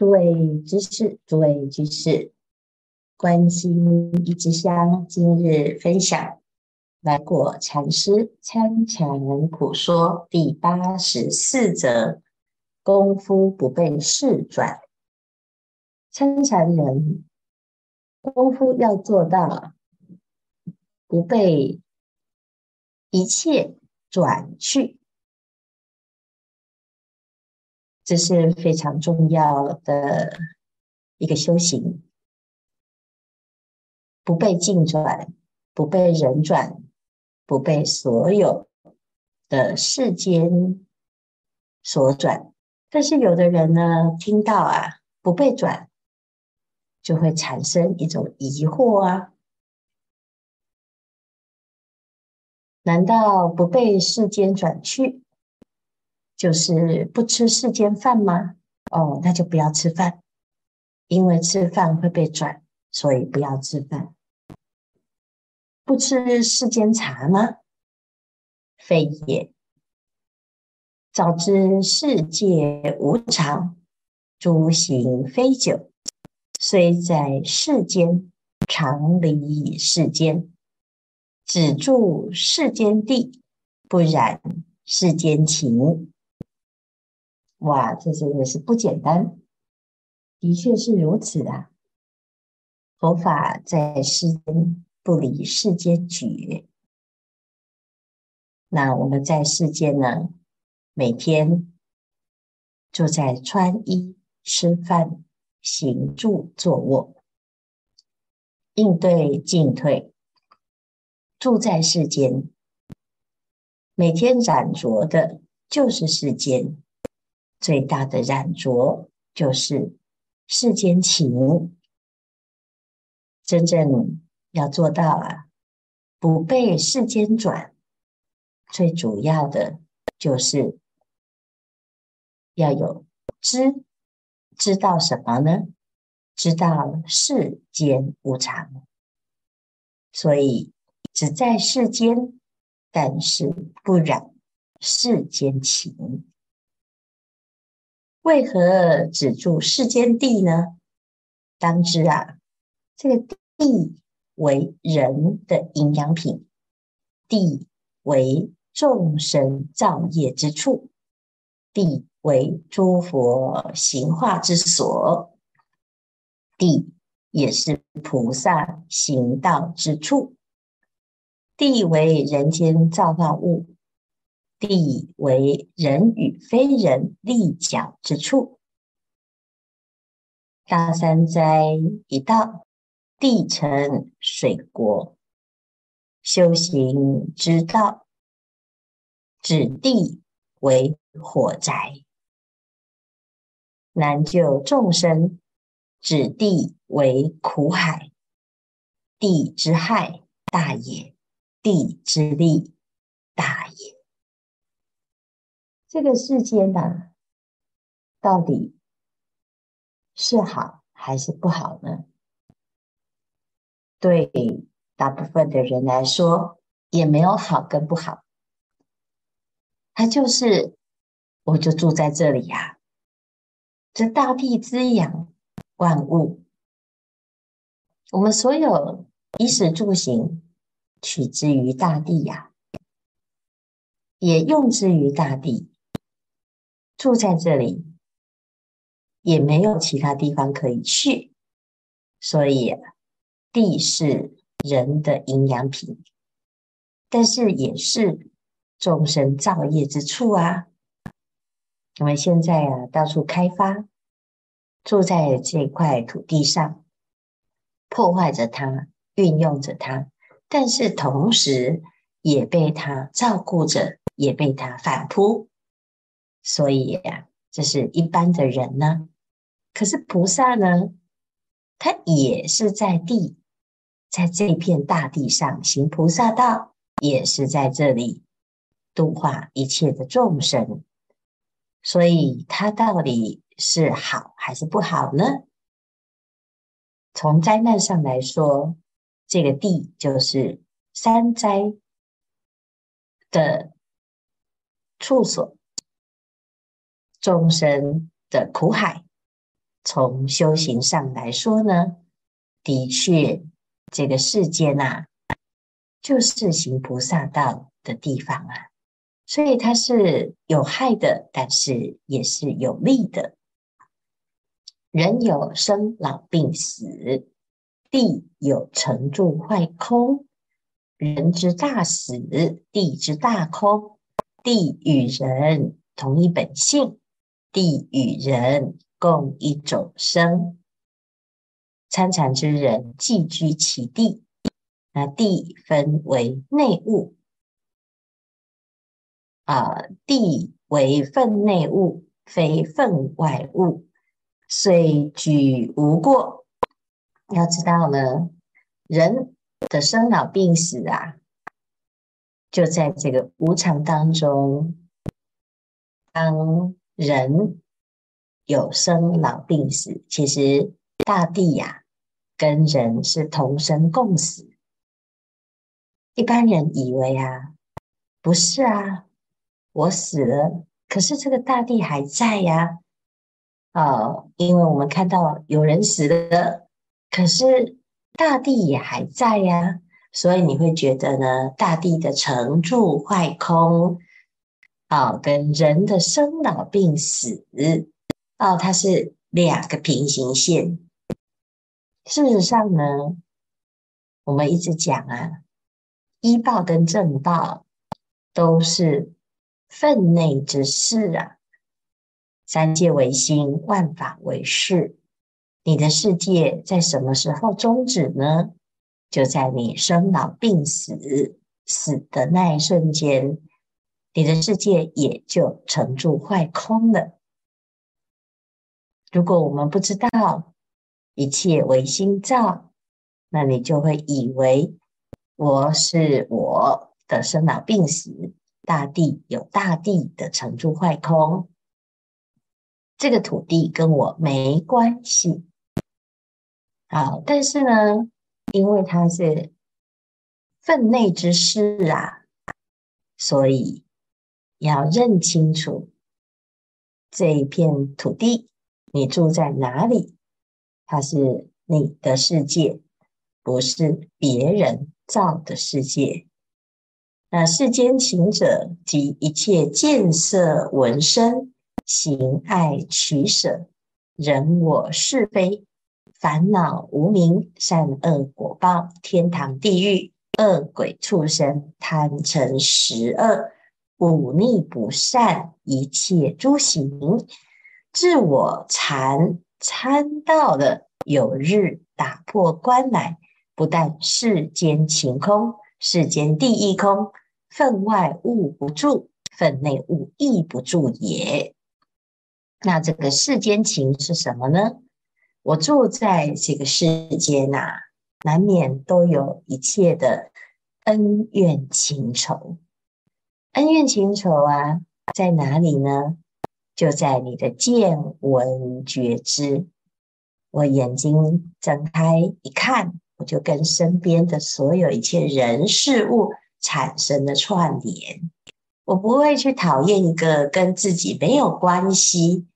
诸位居士，诸位居士，关心一支香，今日分享来果禅师参禅普说第八十四则：功夫不被事转。参禅人功夫要做到不被一切转去。这是非常重要的一个修行，不被境转，不被人转，不被所有的世间所转。但是有的人呢，听到啊，不被转，就会产生一种疑惑啊，难道不被世间转去？就是不吃世间饭吗？哦，那就不要吃饭，因为吃饭会被转，所以不要吃饭。不吃世间茶吗？非也。早知世界无常，诸行非久，虽在世间，常离世间，只住世间地，不染世间情。哇，这真的是不简单，的确是如此啊！佛法在世间不离世间觉，那我们在世间呢，每天就在穿衣、吃饭、行住坐卧，应对进退，住在世间，每天染着的就是世间。最大的染着就是世间情，真正要做到啊，不被世间转，最主要的就是要有知，知道什么呢？知道世间无常，所以只在世间，但是不染世间情。为何只住世间地呢？当知啊，这个地为人的营养品，地为众生造业之处，地为诸佛行化之所，地也是菩萨行道之处，地为人间造化物。地为人与非人立脚之处，大三灾一到，地成水国，修行之道，指地为火宅；难救众生，指地为苦海。地之害大也，地之利大也。这个世间呢，到底是好还是不好呢？对大部分的人来说，也没有好跟不好。它就是，我就住在这里呀。这大地滋养万物，我们所有衣食住行，取之于大地呀，也用之于大地。住在这里，也没有其他地方可以去，所以地是人的营养品，但是也是众生造业之处啊。我们现在啊，到处开发，住在这块土地上，破坏着它，运用着它，但是同时也被它照顾着，也被它反扑。所以呀，这是一般的人呢。可是菩萨呢，他也是在地，在这片大地上行菩萨道，也是在这里度化一切的众生。所以，他到底是好还是不好呢？从灾难上来说，这个地就是三灾的处所。众生的苦海，从修行上来说呢，的确，这个世间呐、啊，就是行菩萨道的地方啊，所以它是有害的，但是也是有利的。人有生老病死，地有成住坏空。人之大死，地之大空。地与人同一本性，地与人共一种生。参禅之人寄居其地，那地分为内物啊，地为分内物，非分外物。虽举无过，要知道呢，人的生老病死啊，就在这个无常当中。当人有生老病死，其实大地呀、跟人是同生共死。一般人以为啊，不是啊，我死了，可是这个大地还在呀。啊，因为我们看到有人死了，可是大地也还在呀，所以你会觉得呢，大地的成住坏空，哦，跟人的生老病死，哦，它是两个平行线。事实上呢，我们一直讲啊，医报跟正报都是分内之事啊。三界为心，万法为事。你的世界在什么时候终止呢？就在你生老病死死的那一瞬间，你的世界也就成住坏空了。如果我们不知道一切唯心造，那你就会以为我是我的生老病死，大地有大地的成住坏空。这个土地跟我没关系，好，但是呢，因为它是分内之事啊，所以要认清楚这一片土地，你住在哪里，它是你的世界，不是别人造的世界。那世间情者及一切见色闻声。行爱取舍，人我是非，烦恼无明，善恶果报，天堂地狱，恶鬼畜生，贪嗔十恶，忤逆不善，一切诸行，自我禅参到了，有日打破关来，不但世间情空，世间地亦空，分外物不住，分内物亦不住也。那这个世间情是什么呢？我住在这个世间呐、啊，难免都有一切的恩怨情仇。恩怨情仇啊，在哪里呢？就在你的见闻觉知。我眼睛睁开一看，我就跟身边的所有一切人事物产生了串联。我不会去讨厌一个跟自己没有关系。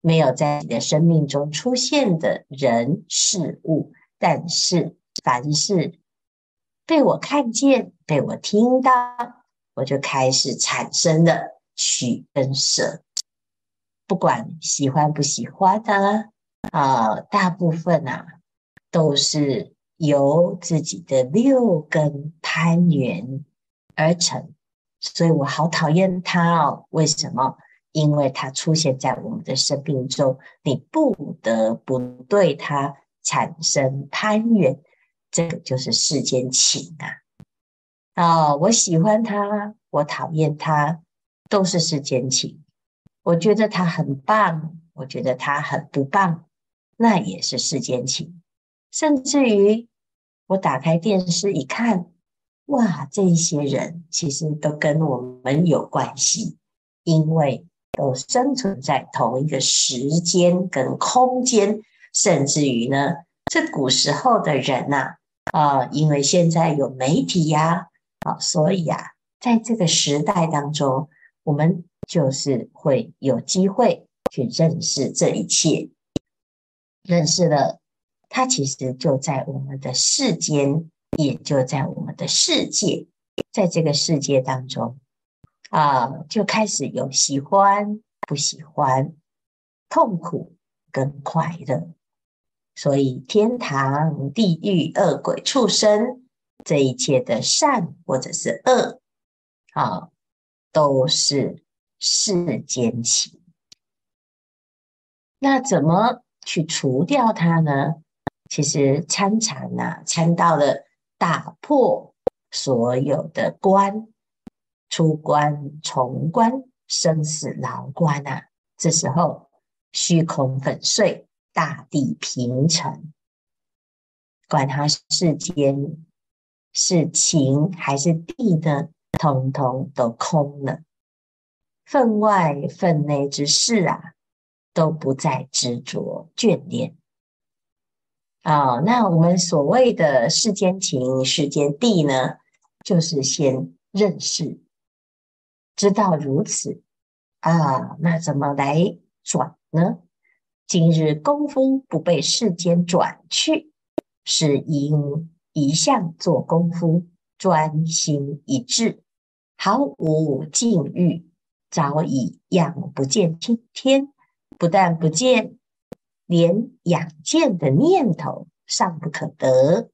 没有在你的生命中出现的人事物，但是凡是被我看见、被我听到，我就开始产生了取跟舍。不管喜欢不喜欢的啊，大部分啊都是由自己的六根攀缘而成，所以我好讨厌它哦。为什么？因为它出现在我们的生命中，你不得不对它产生攀缘，这个就是世间情啊！啊、哦，我喜欢他，我讨厌他，都是世间情。我觉得他很棒，我觉得他很不棒，那也是世间情。甚至于我打开电视一看，哇，这些人其实都跟我们有关系，因为。都生存在同一个时间跟空间，甚至于呢，这古时候的人呐，啊、因为现在有媒体呀，好所以啊，在这个时代当中，我们就是会有机会去认识这一切。认识了，它其实就在我们的世间，也就在我们的世界，在这个世界当中啊，就开始有喜欢、不喜欢、痛苦跟快乐。所以，天堂、地狱、恶鬼、畜生，这一切的善或者是恶，啊，都是世间情。那怎么去除掉它呢？其实参禅呐，参到了打破所有的关，出关、重关、生死牢关啊！这时候虚空粉碎。大地平成，管它世间是情还是地呢，通通都空了。分外分内之事啊，都不再执着眷恋。啊、哦，那我们所谓的世间情、世间地呢，就是先认识，知道如此啊，那怎么来转呢？今日功夫不被世间转去，是因一向做功夫，专心一致，毫无境遇，早已仰不见青天。不但不见，连仰见的念头尚不可得，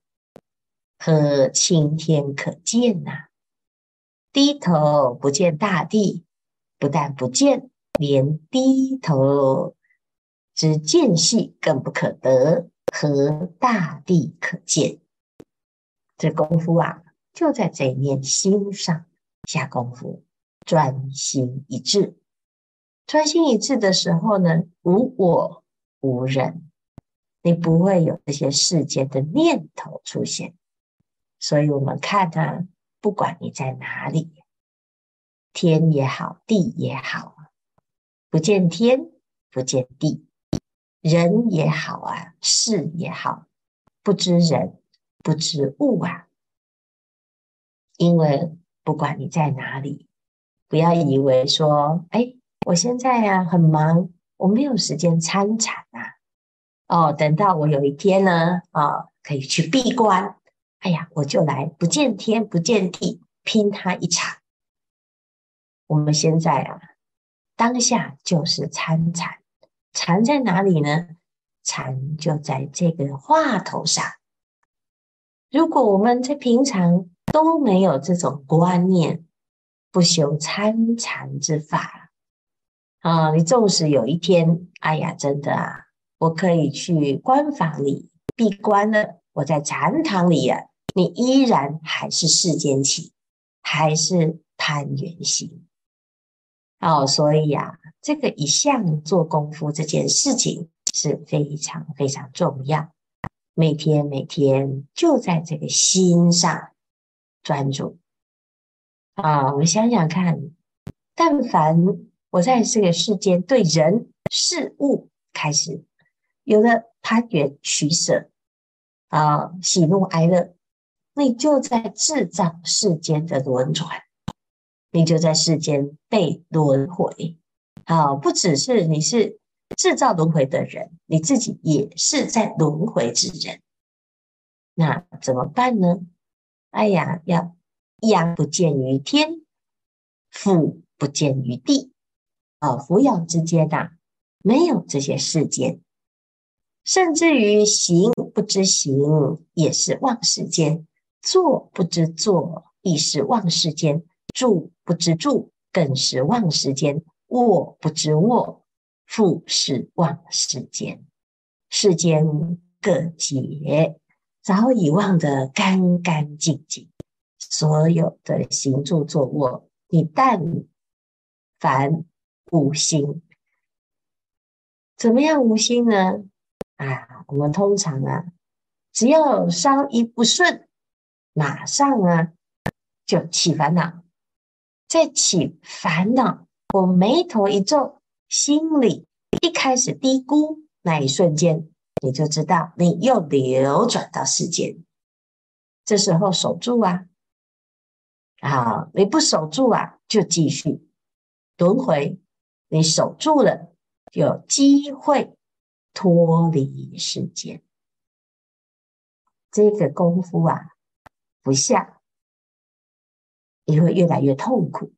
何青天可见呐、低头不见大地，不但不见，连低头。之间隙更不可得，何大地可见？这功夫啊，就在这一念心上下功夫，专心一致。专心一致的时候呢，无我无人，你不会有这些世间的念头出现。所以，我们看啊，不管你在哪里，天也好，地也好，不见天，不见地。人也好啊，事也好，不知人，不知物啊。因为不管你在哪里，不要以为说，哎，我现在呀、啊、很忙，我没有时间参禅啊。哦，等到我有一天呢，啊、哦，可以去闭关，哎呀，我就来不见天不见地，拼他一场。我们现在啊，当下就是参禅。禅在哪里呢？禅就在这个话头上。如果我们在平常都没有这种观念，不修参禅之法啊，你纵使有一天，哎呀，真的啊，我可以去关房里闭关了，我在禅堂里呀、啊，你依然还是世间情，还是攀缘心。哦，所以呀、啊，这个一向做功夫这件事情是非常非常重要。每天每天就在这个心上专注。啊，我们想想看，但凡我在这个世间对人事物开始有了攀缘取舍，啊，喜怒哀乐，你就在制造世间的轮转。你就在世间被轮回，啊，不只是你是制造轮回的人，你自己也是在轮回之人。那怎么办呢？哎呀，要仰不见于天，俯不见于地，啊，俯仰之间呐、没有这些世间，甚至于行不知行，也是忘世间；坐不知坐，亦是忘世间。住不知住，更是忘世间；卧不知卧，复是忘世间。世间各解，早已忘得干干净净。所有的行住坐卧，你但凡无心，怎么样无心呢？啊，我们通常啊，只要稍一不顺，马上啊就起烦恼。再起烦恼，我眉头一皱，心里一开始低估，那一瞬间，你就知道你又流转到世间。这时候守住啊，啊，你不守住啊，就继续轮回。你守住了，有机会脱离世间。这个功夫啊，不下，你会越来越痛苦，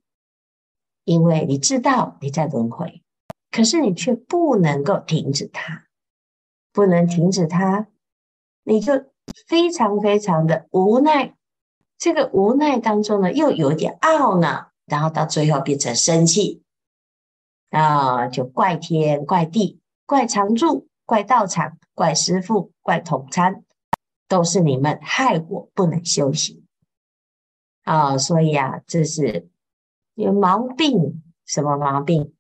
因为你知道你在轮回，可是你却不能够停止它，不能停止它，你就非常非常的无奈。这个无奈当中呢，又有点懊恼，然后到最后变成生气，啊，就怪天怪地，怪常住，怪道场，怪师傅，怪同参。都是你们害我不能修行啊！所以啊，这是有毛病，什么毛病？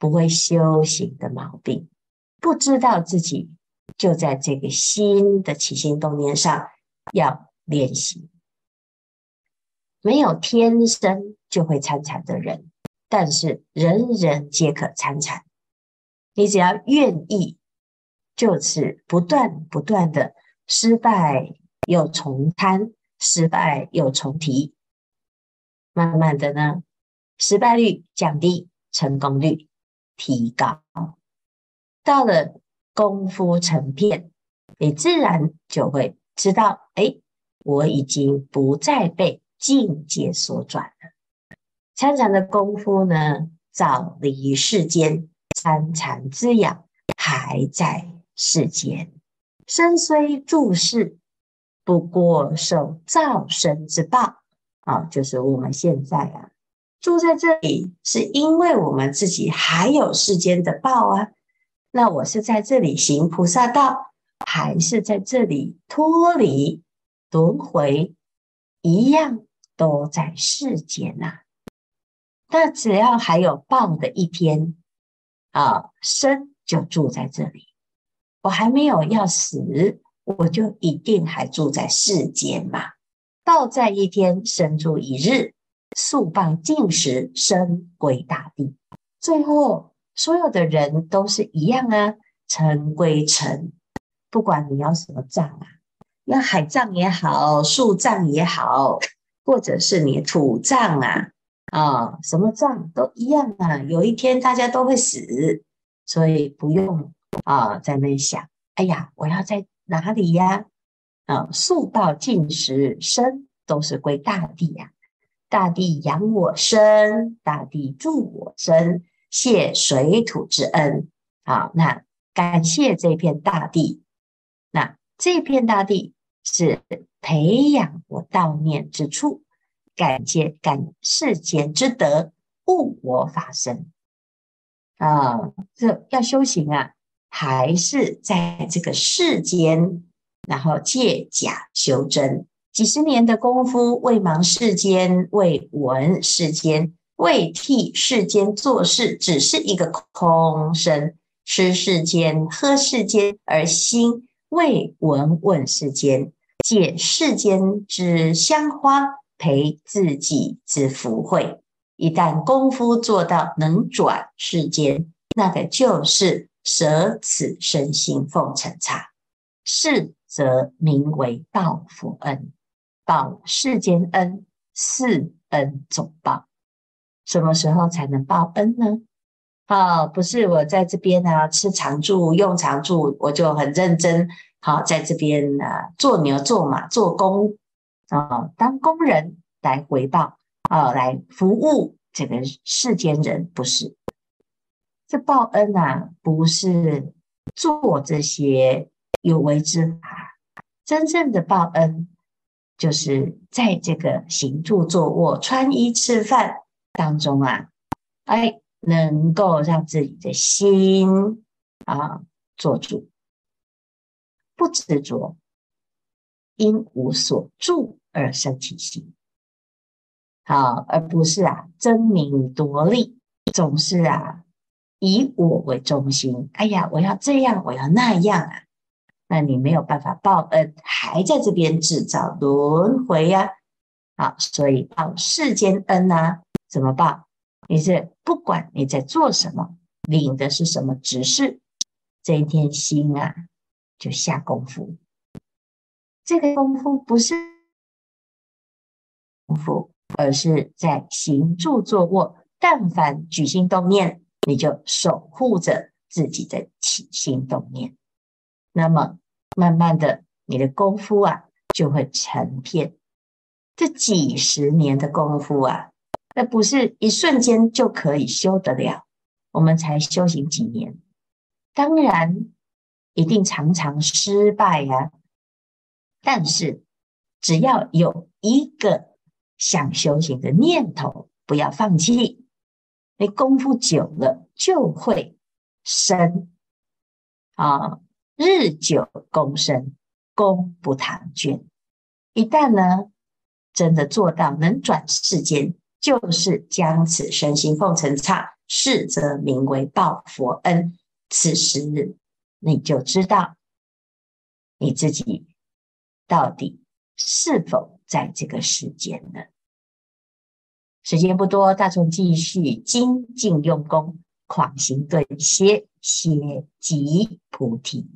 不会修行的毛病，不知道自己就在这个心的起心动念上要练习。没有天生就会参禅的人，但是人人皆可参禅。你只要愿意，就是不断不断的。失败又重摊，失败又重提，慢慢的呢，失败率降低，成功率提高。到了功夫成片，你自然就会知道，哎，我已经不再被境界所转了。参禅的功夫呢，早离世间，参禅之养还在世间。身虽住世，不过受造生之报。啊，就是我们现在啊，住在这里，是因为我们自己还有世间的报啊。那我是在这里行菩萨道，还是在这里脱离轮回，一样都在世间呐、啊。那只要还有报的一天，啊，生就住在这里。我还没有要死，我就一定还住在世间嘛。报在一天，生住一日；宿报尽时，身归大地。最后，所有的人都是一样啊，尘归尘。不管你要什么葬啊，要海葬也好，树葬也好，或者是你土葬啊，啊，什么葬都一样啊。有一天大家都会死，所以不用。啊，在那想，哎呀，我要在哪里呀？啊，宿报尽时，身都是归大地呀。大地养我身，大地助我身，谢水土之恩。好，那感谢这片大地。那这片大地是培养我道念之处，感谢感世间之德，悟我法身。啊，这要修行啊。还是在这个世间，然后借假修真，几十年的功夫，为忙世间，为闻世间，为替世间做事，只是一个空身，吃世间，喝世间，而心为闻问世间，借世间之香花，陪自己之福慧。一旦功夫做到能转世间，那个就是。舍此身心奉尘刹，是则名为报佛恩，报世间恩，是恩总报。什么时候才能报恩呢？啊，不是我在这边呢、啊，吃常住，用常住，我就很认真，好在这边呢、啊，做牛做马做工啊，当工人来回报啊，来服务这个世间人，不是。这报恩啊，不是做这些有为之法，真正的报恩，就是在这个行住坐卧、穿衣吃饭当中啊，哎，能够让自己的心啊做主，不执着，因无所住而生起心，好，而不是啊争名夺利，总是啊。以我为中心，哎呀，我要这样，我要那样啊，那你没有办法报恩，还在这边制造轮回呀。好，所以报世间恩呐、啊，怎么报？你是不管你在做什么，领的是什么指示，这一天心啊就下功夫。这个功夫不是功夫，而是在行住坐卧，但凡举心动念。你就守护着自己的起心动念，那么慢慢的，你的功夫啊就会成片。这几十年的功夫啊，那不是一瞬间就可以修得了。我们才修行几年，当然一定常常失败呀。但是只要有一个想修行的念头，不要放弃。你功夫久了就会深啊，日久功深，功不唐捐。一旦呢，真的做到能转世间，就是将此身心奉承刹，是则名为报佛恩。此时你就知道你自己到底是否在这个世间了。时间不多，大众继续精进用功，狂行顿歇，歇即菩提。